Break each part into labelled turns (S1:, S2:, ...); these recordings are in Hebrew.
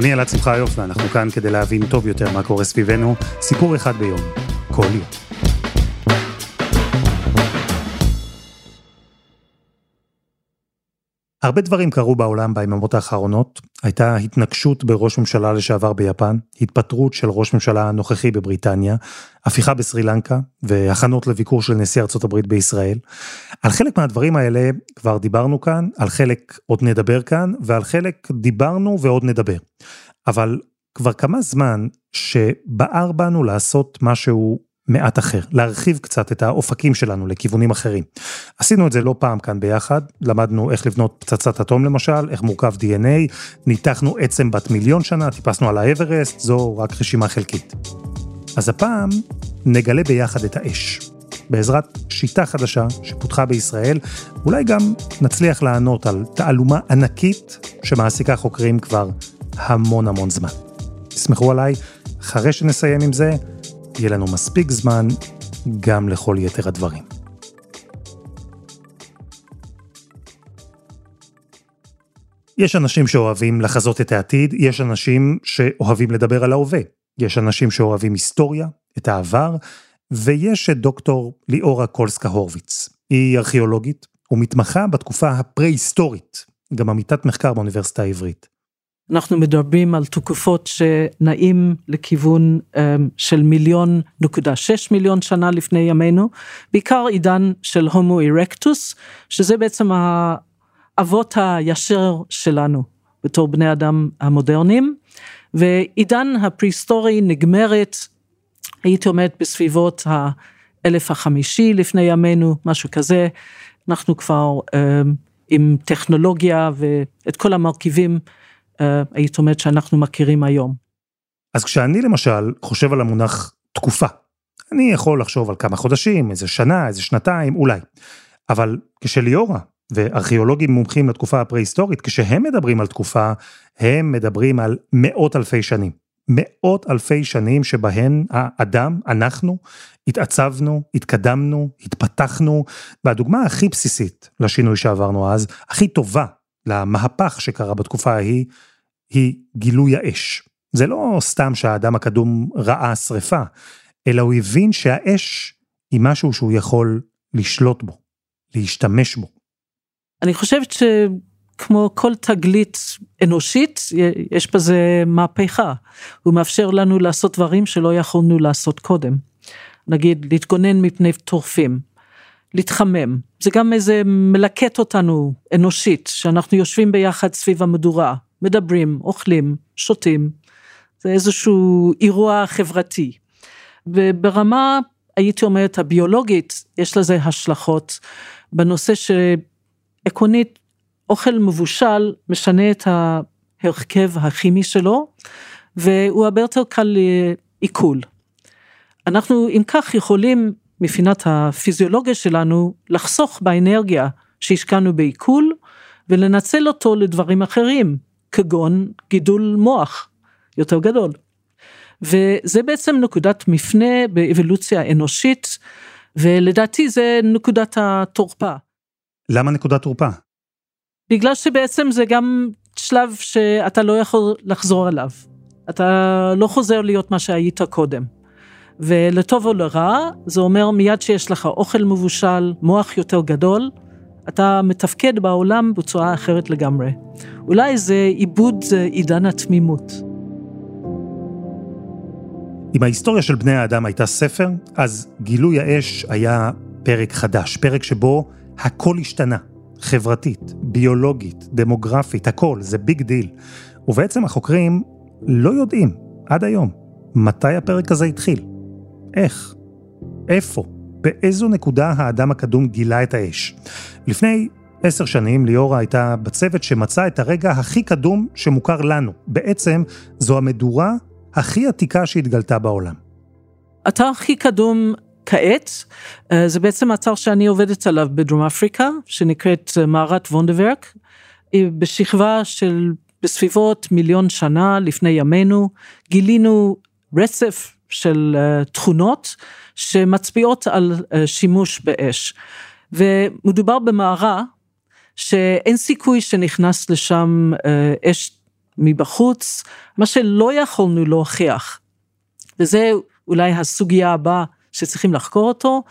S1: אני אלעד שמחיוף, ואנחנו כאן כדי להבין טוב יותר מה קורה סביבנו, סיפור אחד ביום, כל יום. הרבה דברים קרו בעולם ביממות האחרונות. הייתה התנגשות בראש ממשלה לשעבר ביפן, התפטרות של ראש ממשלה הנוכחי בבריטניה, הפיכה בסרי לנקה והכנות לביקור של נשיא ארצות הברית בישראל. על חלק מהדברים האלה כבר דיברנו כאן, על חלק עוד נדבר כאן, ועל חלק דיברנו ועוד נדבר. אבל כבר כמה זמן שבער בנו לעשות משהו מעט אחר, להרחיב קצת את האופקים שלנו לכיוונים אחרים. עשינו את זה לא פעם כאן ביחד, למדנו איך לבנות פצצת אטום למשל, איך מורכב DNA, ניתחנו עצם בת מיליון שנה, טיפסנו על האברסט, זו רק רשימה חלקית. אז הפעם נגלה ביחד את האש. בעזרת שיטה חדשה שפותחה בישראל, אולי גם נצליח לענות על תעלומה ענקית שמעסיקה חוקרים כבר המון המון זמן. תסמכו עליי, אחרי שנסיים עם זה, יהיה לנו מספיק זמן גם לכל יתר הדברים. יש אנשים שאוהבים לחזות את העתיד, יש אנשים שאוהבים לדבר על ההווה, יש אנשים שאוהבים היסטוריה, את העבר, ויש את דוקטור ליאורה קולסקה הורוביץ. היא ארכיאולוגית ומתמחה בתקופה הפרה-היסטורית, גם עמיתת מחקר באוניברסיטה העברית.
S2: אנחנו מדברים על תקופות שנעים לכיוון um, של מיליון נקודה שש מיליון שנה לפני ימינו, בעיקר עידן של הומו ארקטוס, שזה בעצם האבות הישר שלנו בתור בני אדם המודרניים, ועידן הפריסטורי נגמרת, הייתי אומרת בסביבות האלף החמישי לפני ימינו, משהו כזה, אנחנו כבר um, עם טכנולוגיה ואת כל המרכיבים היית אומרת שאנחנו מכירים היום.
S1: אז כשאני למשל חושב על המונח תקופה, אני יכול לחשוב על כמה חודשים, איזה שנה, איזה שנתיים, אולי. אבל כשליאורה וארכיאולוגים מומחים לתקופה הפרה-היסטורית, כשהם מדברים על תקופה, הם מדברים על מאות אלפי שנים. מאות אלפי שנים שבהן האדם, אנחנו, התעצבנו, התקדמנו, התפתחנו, והדוגמה הכי בסיסית לשינוי שעברנו אז, הכי טובה למהפך שקרה בתקופה ההיא, היא גילוי האש. זה לא סתם שהאדם הקדום ראה שרפה, אלא הוא הבין שהאש היא משהו שהוא יכול לשלוט בו, להשתמש בו.
S2: אני חושבת שכמו כל תגלית אנושית, יש בזה מהפכה. הוא מאפשר לנו לעשות דברים שלא יכולנו לעשות קודם. נגיד, להתגונן מפני טורפים, להתחמם. זה גם איזה מלקט אותנו אנושית, שאנחנו יושבים ביחד סביב המדורה, מדברים, אוכלים, שותים. זה איזשהו אירוע חברתי. וברמה, הייתי אומרת, הביולוגית, יש לזה השלכות בנושא שעקרונית, אוכל מבושל משנה את ההרכב הכימי שלו, והוא הרבה יותר קל לעיכול. אנחנו, אם כך, יכולים, מבחינת הפיזיולוגיה שלנו, לחסוך באנרגיה שהשקענו בעיכול, ולנצל אותו לדברים אחרים, כגון גידול מוח יותר גדול. וזה בעצם נקודת מפנה באבולוציה אנושית, ולדעתי זה נקודת התורפה.
S1: למה נקודת תורפה?
S2: בגלל שבעצם זה גם שלב שאתה לא יכול לחזור אליו. אתה לא חוזר להיות מה שהיית קודם. ולטוב או לרע, זה אומר מיד שיש לך אוכל מבושל, מוח יותר גדול, אתה מתפקד בעולם בצורה אחרת לגמרי. אולי זה עיבוד עידן התמימות.
S1: אם ההיסטוריה של בני האדם הייתה ספר, אז גילוי האש היה פרק חדש, פרק שבו הכל השתנה, חברתית, ביולוגית, דמוגרפית, הכל, זה big deal. ובעצם החוקרים לא יודעים, עד היום, מתי הפרק הזה התחיל. איך? איפה? באיזו נקודה האדם הקדום גילה את האש. לפני עשר שנים ליאורה הייתה בצוות שמצא את הרגע הכי קדום שמוכר לנו. בעצם זו המדורה הכי עתיקה שהתגלתה בעולם.
S2: אתר הכי קדום כעת, אה, זה בעצם אתר שאני עובדת עליו בדרום אפריקה, שנקראת אה, מערת וונדברק, היא בשכבה של בסביבות מיליון שנה לפני ימינו, גילינו רצף של uh, תכונות שמצביעות על uh, שימוש באש. ומדובר במערה שאין סיכוי שנכנס לשם uh, אש מבחוץ, מה שלא יכולנו להוכיח. וזה אולי הסוגיה הבאה שצריכים לחקור אותו,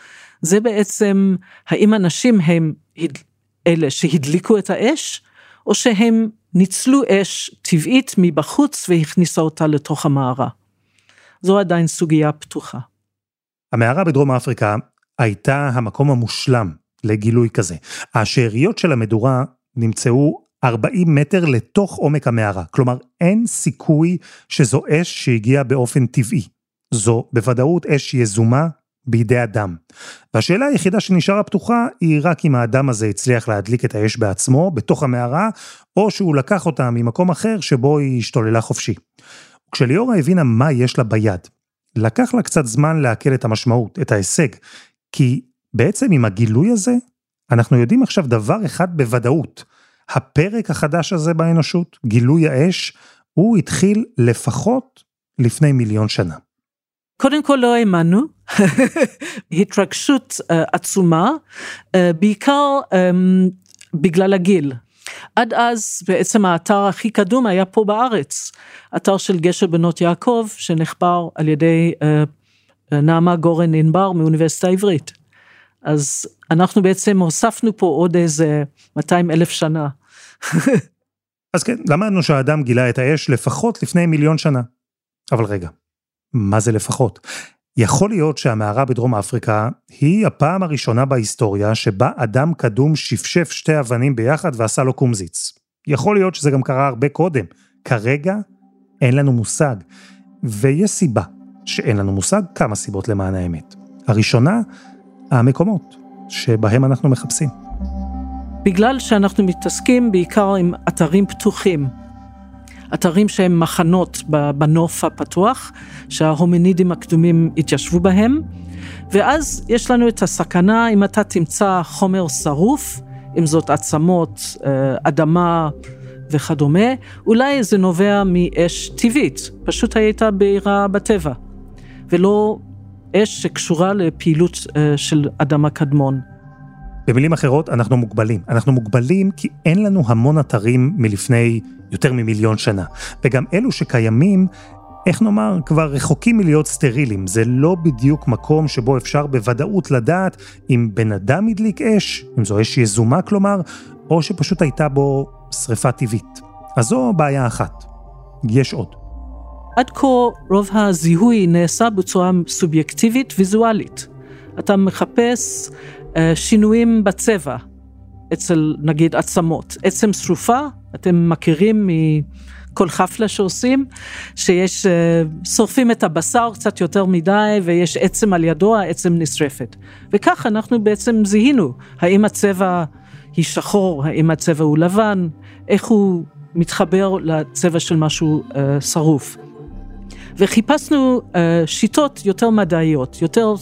S2: זה בעצם האם אנשים הם אלה שהדליקו את האש, או שהם ניצלו אש טבעית מבחוץ והכניסה אותה לתוך המערה. זו עדיין סוגיה פתוחה.
S1: המערה בדרום אפריקה הייתה המקום המושלם לגילוי כזה. השאריות של המדורה נמצאו 40 מטר לתוך עומק המערה, כלומר אין סיכוי שזו אש שהגיעה באופן טבעי. זו בוודאות אש יזומה בידי אדם. והשאלה היחידה שנשארה פתוחה היא רק אם האדם הזה הצליח להדליק את האש בעצמו, בתוך המערה, או שהוא לקח אותה ממקום אחר שבו היא השתוללה חופשי. כשליאורה הבינה מה יש לה ביד, לקח לה קצת זמן לעכל את המשמעות, את ההישג, כי בעצם עם הגילוי הזה, אנחנו יודעים עכשיו דבר אחד בוודאות. הפרק החדש הזה באנושות, גילוי האש, הוא התחיל לפחות לפני מיליון שנה.
S2: קודם כל לא האמנו, התרגשות uh, עצומה, uh, בעיקר um, בגלל הגיל. עד אז בעצם האתר הכי קדום היה פה בארץ, אתר של גשר בנות יעקב שנחבר על ידי uh, נעמה גורן ענבר מאוניברסיטה העברית. אז אנחנו בעצם הוספנו פה עוד איזה 200 אלף שנה.
S1: אז כן, למדנו שהאדם גילה את האש לפחות לפני מיליון שנה. אבל רגע, מה זה לפחות? יכול להיות שהמערה בדרום אפריקה היא הפעם הראשונה בהיסטוריה שבה אדם קדום שפשף שתי אבנים ביחד ועשה לו קומזיץ. יכול להיות שזה גם קרה הרבה קודם. כרגע אין לנו מושג. ויש סיבה שאין לנו מושג, כמה סיבות למען האמת. הראשונה, המקומות שבהם אנחנו מחפשים.
S2: בגלל שאנחנו מתעסקים בעיקר עם אתרים פתוחים, אתרים שהם מחנות בנוף הפתוח, שההומינידים הקדומים התיישבו בהם, ואז יש לנו את הסכנה אם אתה תמצא חומר שרוף, אם זאת עצמות, אה, אדמה וכדומה, אולי זה נובע מאש טבעית, פשוט היית בעירה בטבע, ולא אש שקשורה לפעילות אה, של אדם הקדמון.
S1: במילים אחרות, אנחנו מוגבלים. אנחנו מוגבלים כי אין לנו המון אתרים מלפני יותר ממיליון שנה. וגם אלו שקיימים, איך נאמר, כבר רחוקים מלהיות סטרילים. זה לא בדיוק מקום שבו אפשר בוודאות לדעת אם בן אדם הדליק אש, אם זו אש יזומה כלומר, או שפשוט הייתה בו שריפה טבעית. אז זו בעיה אחת. יש עוד.
S2: עד כה רוב הזיהוי נעשה בצורה סובייקטיבית ויזואלית. אתה מחפש אה, שינויים בצבע אצל נגיד עצמות. עצם שרופה, אתם מכירים מכל חפלה שעושים, שיש, אה, שורפים את הבשר קצת יותר מדי ויש עצם על ידו, העצם נשרפת. וכך אנחנו בעצם זיהינו, האם הצבע היא שחור, האם הצבע הוא לבן, איך הוא מתחבר לצבע של משהו אה, שרוף. וחיפשנו אה, שיטות יותר מדעיות, יותר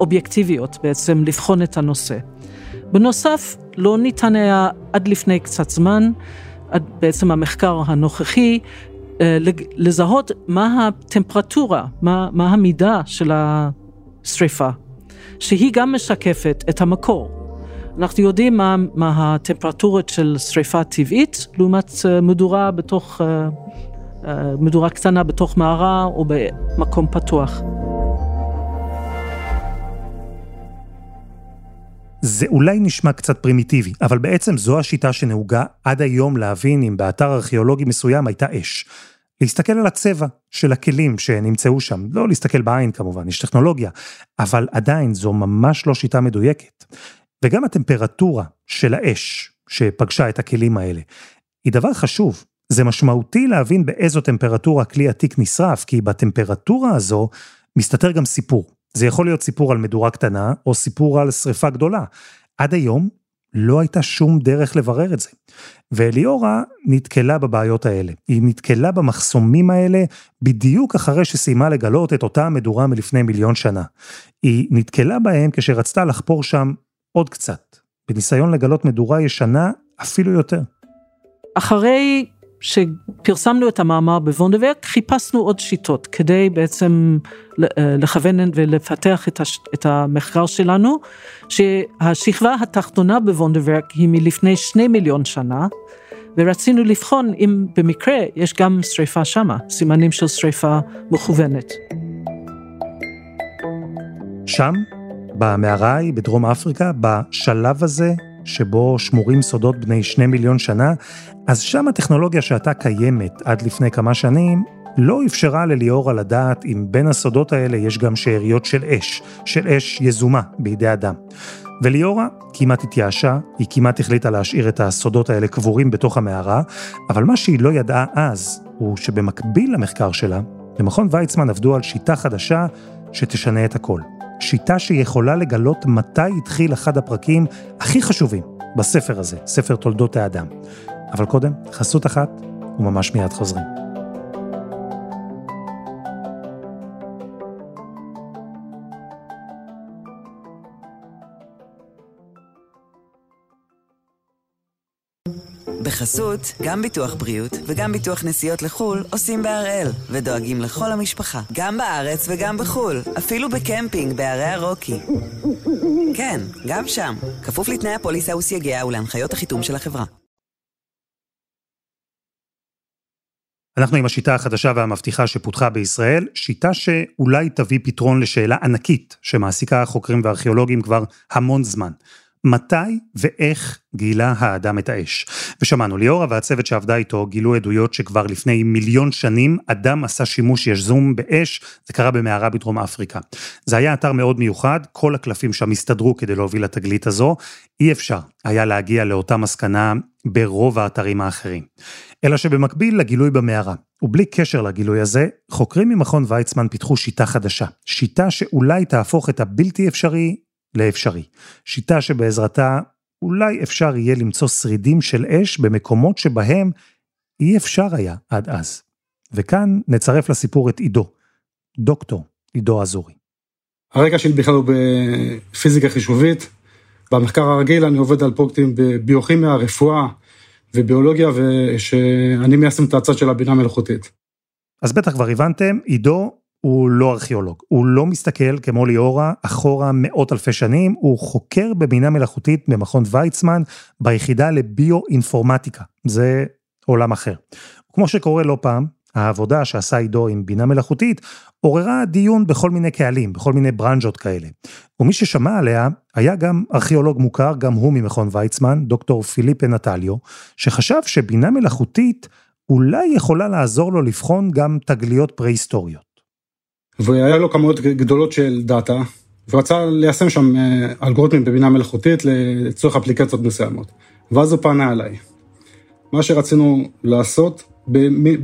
S2: אובייקטיביות בעצם לבחון את הנושא. בנוסף, לא ניתן היה עד לפני קצת זמן, בעצם המחקר הנוכחי, אה, לזהות מה הטמפרטורה, מה, מה המידה של השריפה, שהיא גם משקפת את המקור. אנחנו יודעים מה, מה הטמפרטורות של שריפה טבעית לעומת אה, מדורה בתוך, אה, מדורה קטנה בתוך מערה או במקום פתוח.
S1: זה אולי נשמע קצת פרימיטיבי, אבל בעצם זו השיטה שנהוגה עד היום להבין אם באתר ארכיאולוגי מסוים הייתה אש. להסתכל על הצבע של הכלים שנמצאו שם, לא להסתכל בעין כמובן, יש טכנולוגיה, אבל עדיין זו ממש לא שיטה מדויקת. וגם הטמפרטורה של האש שפגשה את הכלים האלה, היא דבר חשוב. זה משמעותי להבין באיזו טמפרטורה כלי עתיק נשרף, כי בטמפרטורה הזו מסתתר גם סיפור. זה יכול להיות סיפור על מדורה קטנה, או סיפור על שריפה גדולה. עד היום לא הייתה שום דרך לברר את זה. ואליאורה נתקלה בבעיות האלה. היא נתקלה במחסומים האלה בדיוק אחרי שסיימה לגלות את אותה המדורה מלפני מיליון שנה. היא נתקלה בהם כשרצתה לחפור שם עוד קצת, בניסיון לגלות מדורה ישנה אפילו יותר.
S2: אחרי שפרסמנו את המאמר בוונדברג, חיפשנו עוד שיטות כדי בעצם אה, לכוון ולפתח את, המחקר שלנו, שהשכבה התחתונה בוונדברג היא מלפני שני מיליון שנה, ורצינו לבחון אם במקרה יש גם שריפה שמה, סימנים של שריפה מכוונת.
S1: שם, במערה ההיא בדרום אפריקה, בשלב הזה שבו שמורים סודות בני שני מיליון שנה, אז שם הטכנולוגיה שהייתה קיימת עד לפני כמה שנים, לא אפשרה לליאורה לדעת אם בין הסודות האלה יש גם שאריות של אש, של אש יזומה בידי אדם. וליאורה כמעט התייאשה, היא כמעט החליטה להשאיר את הסודות האלה קבורים בתוך המערה, אבל מה שהיא לא ידעה אז, הוא שבמקביל למחקר שלה, במכון ויצמן עבדו על שיטה חדשה שתשנה את הכל. שיטה שיכולה לגלות מתי התחיל אחד הפרקים הכי חשובים בספר הזה, ספר תולדות האדם. אבל קודם, חסות אחת, וממש מיד חוזרים.
S3: בחסות, גם ביטוח בריאות וגם ביטוח נסיעות לחו"ל עושים בהראל, ודואגים לכל המשפחה, גם בארץ וגם בחו"ל, אפילו בקמפינג בערי הרוקי. כן, גם שם, כפוף לתנאי הפוליסה וסייגיה ולהנחיות החיתום של החברה.
S1: אנחנו עם השיטה החדשה והמבטיחה שפותחה בישראל, שיטה שאולי תביא פתרון לשאלה ענקית שמעסיקה חוקרים וארכיאולוגים כבר המון זמן. מתי ואיך גילה האדם את האש. ושמענו, ליאורה והצוות שעבדה איתו גילו עדויות שכבר לפני מיליון שנים אדם עשה שימוש יזום באש, זה קרה במערה בדרום אפריקה. זה היה אתר מאוד מיוחד, כל הקלפים שם הסתדרו כדי להוביל לתגלית הזו, אי אפשר היה להגיע לאותה מסקנה ברוב האתרים האחרים. אלא שבמקביל לגילוי במערה, ובלי קשר לגילוי הזה, חוקרים ממכון ויצמן פיתחו שיטה חדשה. שיטה שאולי תהפוך את הבלתי אפשרי לאפשרי. שיטה שבעזרתה אולי אפשר יהיה למצוא שרידים של אש במקומות שבהם אי אפשר היה עד אז. וכאן נצרף לסיפור את עידו, דוקטור עידו אזורי.
S4: הרקע שלי בכלל הוא בפיזיקה חישובית. במחקר הרגיל אני עובד על פרויקטים בביוכימיה, רפואה וביולוגיה, ושאני מיישם את הצד של הבינה מלאכותית.
S1: אז בטח כבר הבנתם, עידו הוא לא ארכיאולוג, הוא לא מסתכל כמו ליאורה אחורה מאות אלפי שנים, הוא חוקר בבינה מלאכותית במכון ויצמן ביחידה לביו-אינפורמטיקה, זה עולם אחר. כמו שקורה לא פעם, העבודה שעשה עידו עם בינה מלאכותית עוררה דיון בכל מיני קהלים, בכל מיני ברנז'ות כאלה. ומי ששמע עליה היה גם ארכיאולוג מוכר, גם הוא ממכון ויצמן, דוקטור פיליפה נטליו, שחשב שבינה מלאכותית אולי יכולה לעזור לו לבחון גם תגליות פרה-היסטוריות.
S4: והיה לו כמויות גדולות של data, ורצה ליישם שם אה, אלגוריתמים בבינה מלאכותית לצורך אפליקציות מסוימות. ואז הוא פנה אליי. מה שרצינו לעשות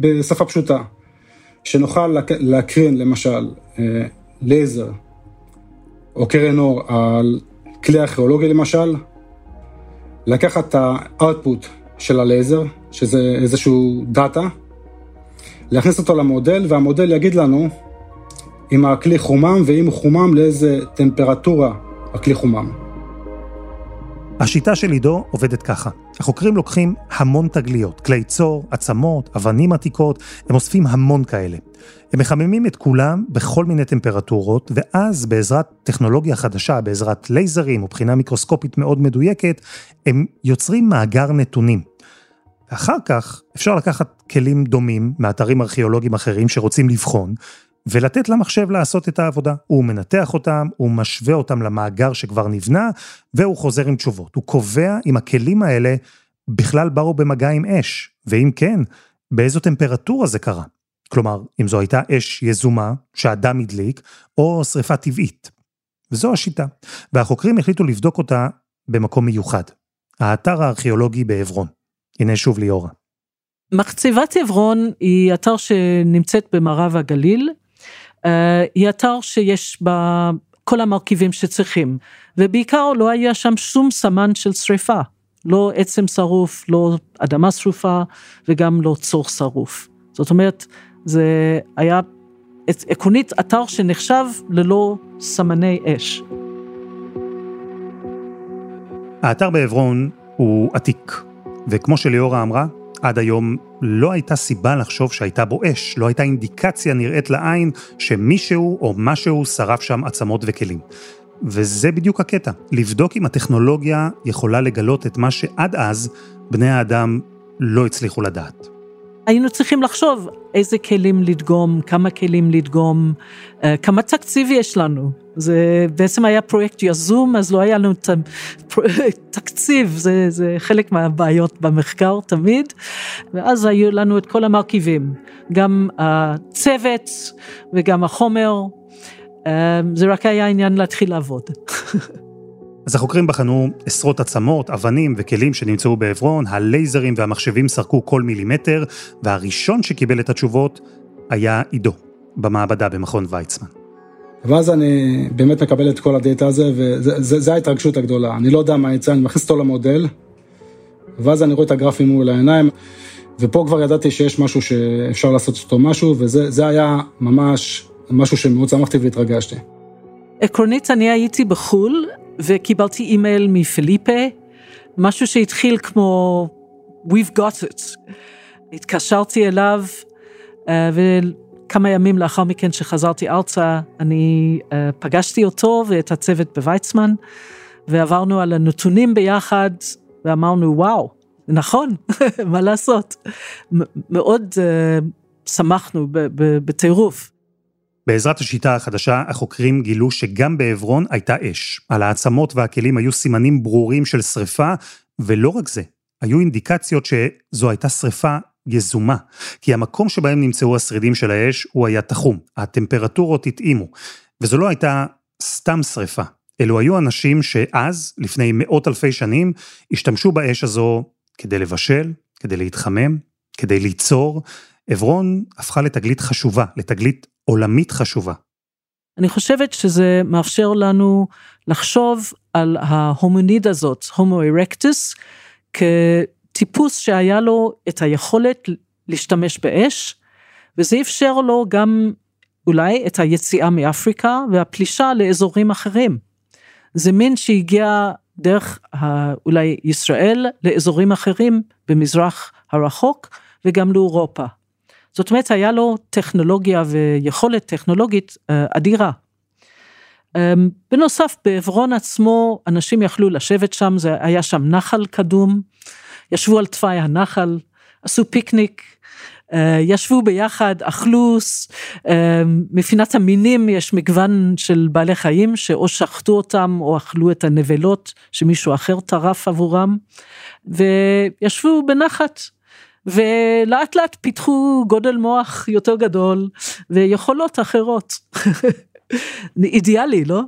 S4: בשפה פשוטה, שנוכל להקרין למשל אה, לייזר או קרן אור על כלי ארכיאולוגי למשל, לקחת את האוטפוט של הלייזר, שזה איזשהו דאטה, להכניס אותו למודל, והמודל יגיד לנו אם הכלי חומם, ואם הוא חומם לאיזה טמפרטורה הכלי חומם.
S1: השיטה של עידו עובדת ככה. החוקרים לוקחים המון תגליות, כלי צור, עצמות, אבנים עתיקות, הם אוספים המון כאלה. הם מחממים את כולם בכל מיני טמפרטורות, ואז בעזרת טכנולוגיה חדשה, בעזרת לייזרים ובחינה מיקרוסקופית מאוד מדויקת, הם יוצרים מאגר נתונים. ואחר כך אפשר לקחת כלים דומים מאתרים ארכיאולוגיים אחרים שרוצים לבחון, ולתת למחשב לעשות את העבודה. הוא מנתח אותם, הוא משווה אותם למאגר שכבר נבנה, והוא חוזר עם תשובות. הוא קובע אם הכלים האלה בכלל באו במגע עם אש, ואם כן, באיזו טמפרטורה זה קרה. כלומר, אם זו הייתה אש יזומה שאדם הדליק, או שריפה טבעית. וזו השיטה. והחוקרים החליטו לבדוק אותה במקום מיוחד. האתר הארכיאולוגי בעברון. הנה שוב ליאורה.
S2: מחצבת עברון היא אתר שנמצאת במערב הגליל, היא אתר שיש בה כל המרכיבים שצריכים, ובעיקר לא היה שם שום סמן של שריפה, לא עצם שרוף, לא אדמה שרופה וגם לא צור שרוף. זאת אומרת, זה היה עקרונית אתר שנחשב ללא סמני אש.
S1: האתר בעברון הוא עתיק, וכמו שליאורה אמרה, עד היום לא הייתה סיבה לחשוב שהייתה בו אש, לא הייתה אינדיקציה נראית לעין שמישהו או משהו שרף שם עצמות וכלים. וזה בדיוק הקטע, לבדוק אם הטכנולוגיה יכולה לגלות את מה שעד אז בני האדם לא הצליחו לדעת.
S2: היינו צריכים לחשוב איזה כלים לדגום, כמה כלים לדגום, אה, כמה תקציב יש לנו. זה בעצם היה פרויקט יזום, אז לא היה לנו תקציב, זה, זה חלק מהבעיות במחקר תמיד. ואז היו לנו את כל המרכיבים, גם הצוות וגם החומר. אה, זה רק היה עניין להתחיל לעבוד.
S1: אז החוקרים בחנו עשרות עצמות, אבנים וכלים שנמצאו בעברון, הלייזרים והמחשבים סרקו כל מילימטר, והראשון שקיבל את התשובות היה עידו, במעבדה במכון ויצמן.
S4: ואז אני באמת מקבל את כל הדאטה הזה, וזו ההתרגשות הגדולה. אני לא יודע מה יצא, אני מכניס אותו למודל, ואז אני רואה את הגרפים מול העיניים, ופה כבר ידעתי שיש משהו שאפשר לעשות אותו משהו, וזה היה ממש משהו שמאוד שמחתי והתרגשתי.
S2: עקרונית, אני הייתי בחו"ל, וקיבלתי אימייל מפיליפה, משהו שהתחיל כמו We've got it. התקשרתי אליו, אה, וכמה ימים לאחר מכן שחזרתי ארצה, אני אה, פגשתי אותו ואת הצוות בוויצמן, ועברנו על הנתונים ביחד, ואמרנו, וואו, נכון, מה לעשות? מאוד uh, שמחנו בטירוף.
S1: בעזרת השיטה החדשה, החוקרים גילו שגם בעברון הייתה אש. על העצמות והכלים היו סימנים ברורים של שריפה, ולא רק זה, היו אינדיקציות שזו הייתה שריפה יזומה, כי המקום שבהם נמצאו השרידים של האש הוא היה תחום, הטמפרטורות התאימו, וזו לא הייתה סתם שריפה, אלו היו אנשים שאז, לפני מאות אלפי שנים, השתמשו באש הזו כדי לבשל, כדי להתחמם, כדי ליצור. עברון הפכה לתגלית חשובה, לתגלית עולמית חשובה.
S2: אני חושבת שזה מאפשר לנו לחשוב על ההומוניד הזאת, הומו ארקטוס, כטיפוס שהיה לו את היכולת להשתמש באש, וזה אפשר לו גם אולי את היציאה מאפריקה והפלישה לאזורים אחרים. זה מין שהגיע דרך אולי ישראל לאזורים אחרים במזרח הרחוק וגם לאירופה. זאת אומרת, היה לו טכנולוגיה ויכולת טכנולוגית אה, אדירה. אמ, בנוסף, בעברון עצמו, אנשים יכלו לשבת שם, זה היה שם נחל קדום, ישבו על תוואי הנחל, עשו פיקניק, אה, ישבו ביחד, אכלו, אה, מפינת המינים יש מגוון של בעלי חיים שאו שחטו אותם או אכלו את הנבלות שמישהו אחר טרף עבורם, וישבו בנחת. ולאט לאט פיתחו גודל מוח יותר גדול ויכולות אחרות. אידיאלי, לא?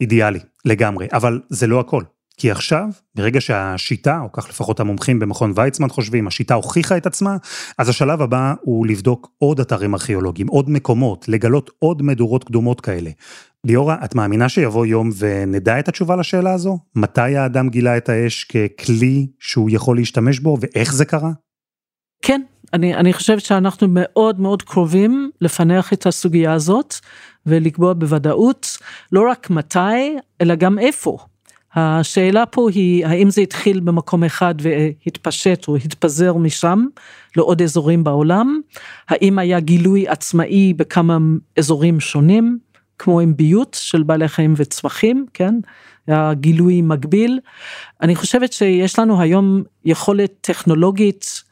S1: אידיאלי, לגמרי, אבל זה לא הכל. כי עכשיו, ברגע שהשיטה, או כך לפחות המומחים במכון ויצמן חושבים, השיטה הוכיחה את עצמה, אז השלב הבא הוא לבדוק עוד אתרים ארכיאולוגיים, עוד מקומות, לגלות עוד מדורות קדומות כאלה. ליאורה, את מאמינה שיבוא יום ונדע את התשובה לשאלה הזו? מתי האדם גילה את האש ככלי שהוא יכול להשתמש בו, ואיך זה קרה?
S2: כן, אני, אני חושבת שאנחנו מאוד מאוד קרובים לפענח את הסוגיה הזאת, ולקבוע בוודאות לא רק מתי, אלא גם איפה. השאלה פה היא האם זה התחיל במקום אחד והתפשט או התפזר משם לעוד אזורים בעולם, האם היה גילוי עצמאי בכמה אזורים שונים, כמו עם ביות של בעלי חיים וצמחים, כן? היה גילוי מקביל. אני חושבת שיש לנו היום יכולת טכנולוגית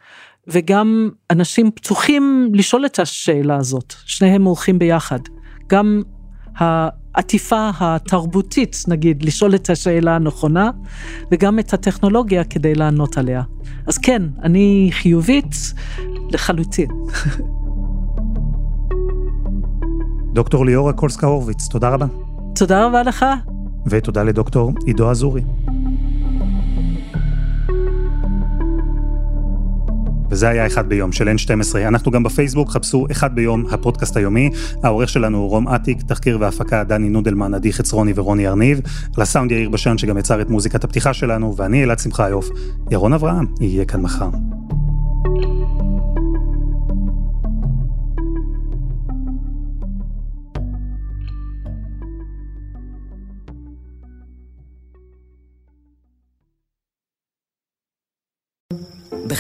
S2: וגם אנשים פתוחים לשאול את השאלה הזאת, שניהם הולכים ביחד. גם העטיפה התרבותית, נגיד, לשאול את השאלה הנכונה, וגם את הטכנולוגיה כדי לענות עליה. אז כן, אני חיובית לחלוטין.
S1: דוקטור ליאורה קולסקה הורוביץ, תודה רבה.
S2: תודה רבה לך.
S1: ותודה לדוקטור עידו אזורי. וזה היה אחד ביום של N12. אנחנו גם בפייסבוק, חפשו אחד ביום, הפודקאסט היומי. העורך שלנו הוא רום אטיק, תחקיר והפקה דני נודלמן, עדי חצרוני ורוני ארניב. על הסאונד יאיר בשן שגם יצר את מוזיקת הפתיחה שלנו, ואני אלעד שמחיוף. ירון אברהם יהיה כאן מחר.